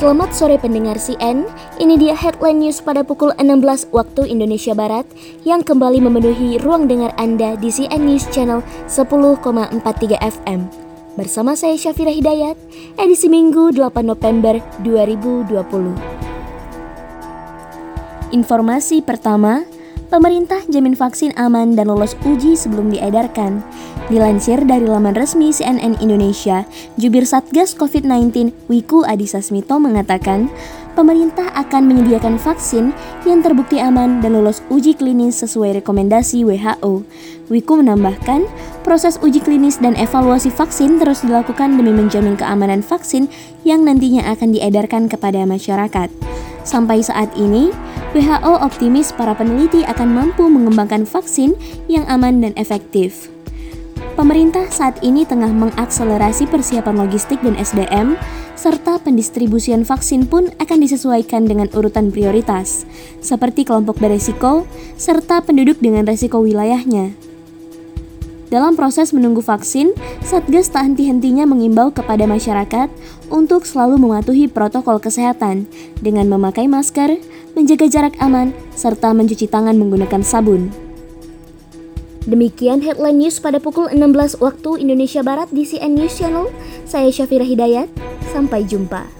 Selamat sore pendengar CN, ini dia headline news pada pukul 16 waktu Indonesia Barat yang kembali memenuhi ruang dengar Anda di CN News Channel 10,43 FM. Bersama saya Syafira Hidayat, edisi Minggu 8 November 2020. Informasi pertama, pemerintah jamin vaksin aman dan lolos uji sebelum diedarkan. Dilansir dari laman resmi CNN Indonesia, jubir Satgas COVID-19 Wiku Adhisa Smito mengatakan, pemerintah akan menyediakan vaksin yang terbukti aman dan lolos uji klinis sesuai rekomendasi WHO. Wiku menambahkan, proses uji klinis dan evaluasi vaksin terus dilakukan demi menjamin keamanan vaksin yang nantinya akan diedarkan kepada masyarakat. Sampai saat ini, WHO optimis para peneliti akan mampu mengembangkan vaksin yang aman dan efektif. Pemerintah saat ini tengah mengakselerasi persiapan logistik dan SDM, serta pendistribusian vaksin pun akan disesuaikan dengan urutan prioritas, seperti kelompok beresiko serta penduduk dengan resiko wilayahnya. Dalam proses menunggu vaksin, Satgas tak henti-hentinya mengimbau kepada masyarakat untuk selalu mematuhi protokol kesehatan dengan memakai masker, menjaga jarak aman, serta mencuci tangan menggunakan sabun. Demikian headline news pada pukul 16 waktu Indonesia Barat di CN News Channel. Saya Syafira Hidayat. Sampai jumpa.